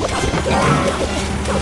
Yeah.